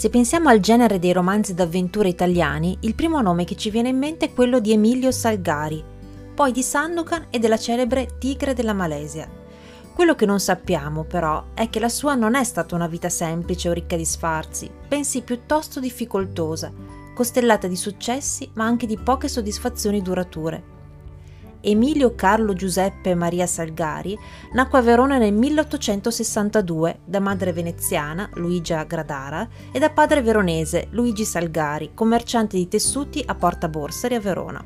Se pensiamo al genere dei romanzi d'avventura italiani, il primo nome che ci viene in mente è quello di Emilio Salgari, poi di Sandokan e della celebre Tigre della Malesia. Quello che non sappiamo, però, è che la sua non è stata una vita semplice o ricca di sfarzi, bensì piuttosto difficoltosa, costellata di successi ma anche di poche soddisfazioni durature. Emilio Carlo Giuseppe Maria Salgari nacque a Verona nel 1862 da madre veneziana, Luigia Gradara, e da padre veronese, Luigi Salgari, commerciante di tessuti a Porta Borsari a Verona.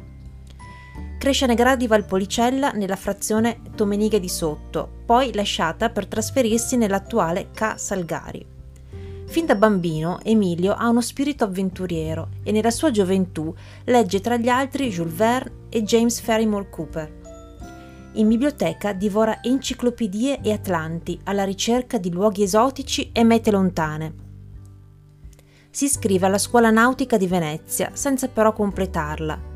Cresce nei gradi Valpolicella nella frazione Tomenighe di Sotto, poi lasciata per trasferirsi nell'attuale Ca Salgari. Fin da bambino Emilio ha uno spirito avventuriero e nella sua gioventù legge tra gli altri Jules Verne e James Ferrymore Cooper. In biblioteca divora enciclopedie e atlanti alla ricerca di luoghi esotici e mete lontane. Si iscrive alla scuola nautica di Venezia senza però completarla.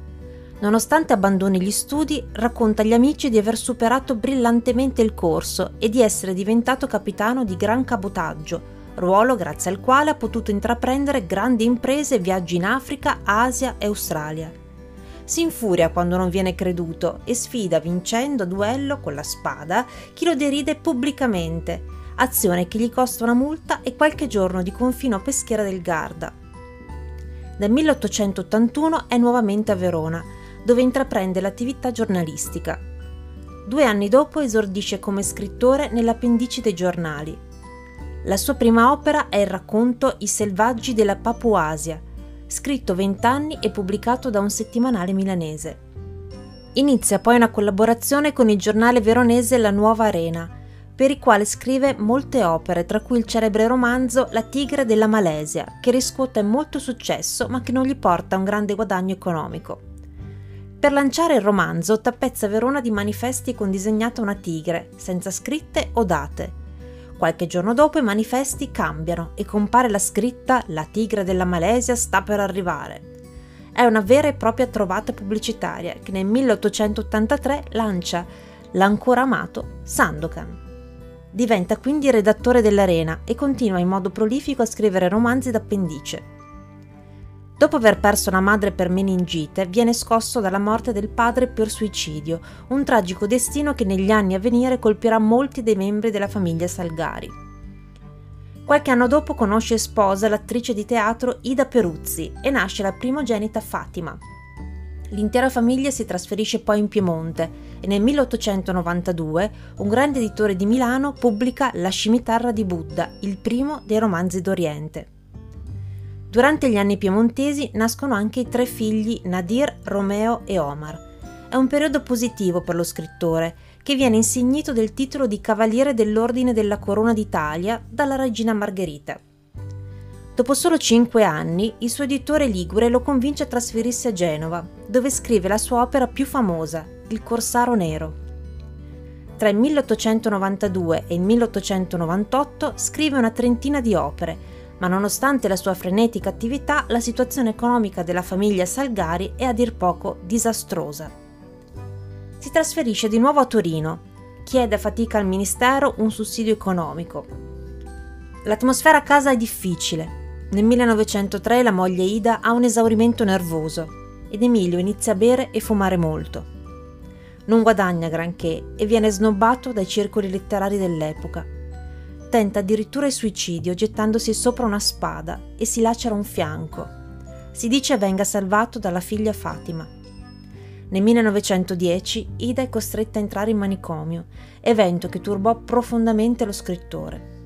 Nonostante abbandoni gli studi, racconta agli amici di aver superato brillantemente il corso e di essere diventato capitano di gran cabotaggio, ruolo grazie al quale ha potuto intraprendere grandi imprese e viaggi in Africa, Asia e Australia. Si infuria quando non viene creduto e sfida vincendo a duello con la spada chi lo deride pubblicamente, azione che gli costa una multa e qualche giorno di confino a peschiera del Garda. Nel 1881 è nuovamente a Verona, dove intraprende l'attività giornalistica. Due anni dopo esordisce come scrittore nell'appendice dei giornali la sua prima opera è il racconto I selvaggi della Papuasia, scritto vent'anni e pubblicato da un settimanale milanese. Inizia poi una collaborazione con il giornale veronese La Nuova Arena, per il quale scrive molte opere, tra cui il celebre romanzo La tigre della Malesia, che riscuote molto successo ma che non gli porta un grande guadagno economico. Per lanciare il romanzo tappezza Verona di manifesti con disegnata una tigre, senza scritte o date, Qualche giorno dopo i manifesti cambiano e compare la scritta La tigre della Malesia sta per arrivare. È una vera e propria trovata pubblicitaria che nel 1883 lancia l'ancora amato Sandokan. Diventa quindi redattore dell'Arena e continua in modo prolifico a scrivere romanzi d'appendice. Dopo aver perso la madre per meningite, viene scosso dalla morte del padre per suicidio, un tragico destino che negli anni a venire colpirà molti dei membri della famiglia Salgari. Qualche anno dopo conosce e sposa l'attrice di teatro Ida Peruzzi e nasce la primogenita Fatima. L'intera famiglia si trasferisce poi in Piemonte e nel 1892 un grande editore di Milano pubblica La scimitarra di Buddha, il primo dei romanzi d'Oriente. Durante gli anni piemontesi nascono anche i tre figli Nadir, Romeo e Omar. È un periodo positivo per lo scrittore, che viene insignito del titolo di Cavaliere dell'Ordine della Corona d'Italia dalla regina Margherita. Dopo solo cinque anni, il suo editore Ligure lo convince a trasferirsi a Genova, dove scrive la sua opera più famosa, Il Corsaro Nero. Tra il 1892 e il 1898 scrive una trentina di opere, ma nonostante la sua frenetica attività, la situazione economica della famiglia Salgari è a dir poco disastrosa. Si trasferisce di nuovo a Torino, chiede a fatica al ministero un sussidio economico. L'atmosfera a casa è difficile. Nel 1903 la moglie Ida ha un esaurimento nervoso ed Emilio inizia a bere e fumare molto. Non guadagna granché e viene snobbato dai circoli letterari dell'epoca Tenta addirittura il suicidio gettandosi sopra una spada e si lacera un fianco. Si dice venga salvato dalla figlia Fatima. Nel 1910 Ida è costretta a entrare in manicomio, evento che turbò profondamente lo scrittore.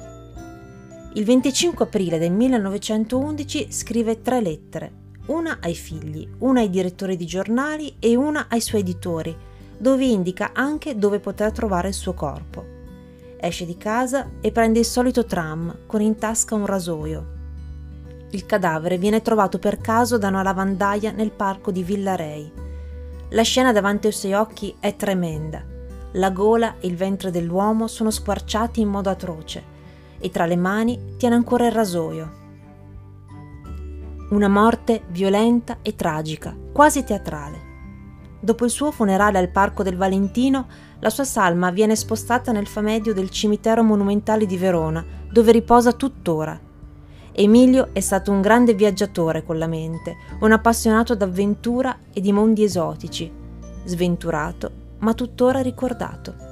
Il 25 aprile del 1911 scrive tre lettere, una ai figli, una ai direttori di giornali e una ai suoi editori, dove indica anche dove poter trovare il suo corpo esce di casa e prende il solito tram con in tasca un rasoio. Il cadavere viene trovato per caso da una lavandaia nel parco di Villa Rei. La scena davanti ai suoi occhi è tremenda. La gola e il ventre dell'uomo sono squarciati in modo atroce e tra le mani tiene ancora il rasoio. Una morte violenta e tragica, quasi teatrale. Dopo il suo funerale al Parco del Valentino, la sua salma viene spostata nel famedio del cimitero monumentale di Verona, dove riposa tuttora. Emilio è stato un grande viaggiatore con la mente, un appassionato d'avventura e di mondi esotici, sventurato ma tuttora ricordato.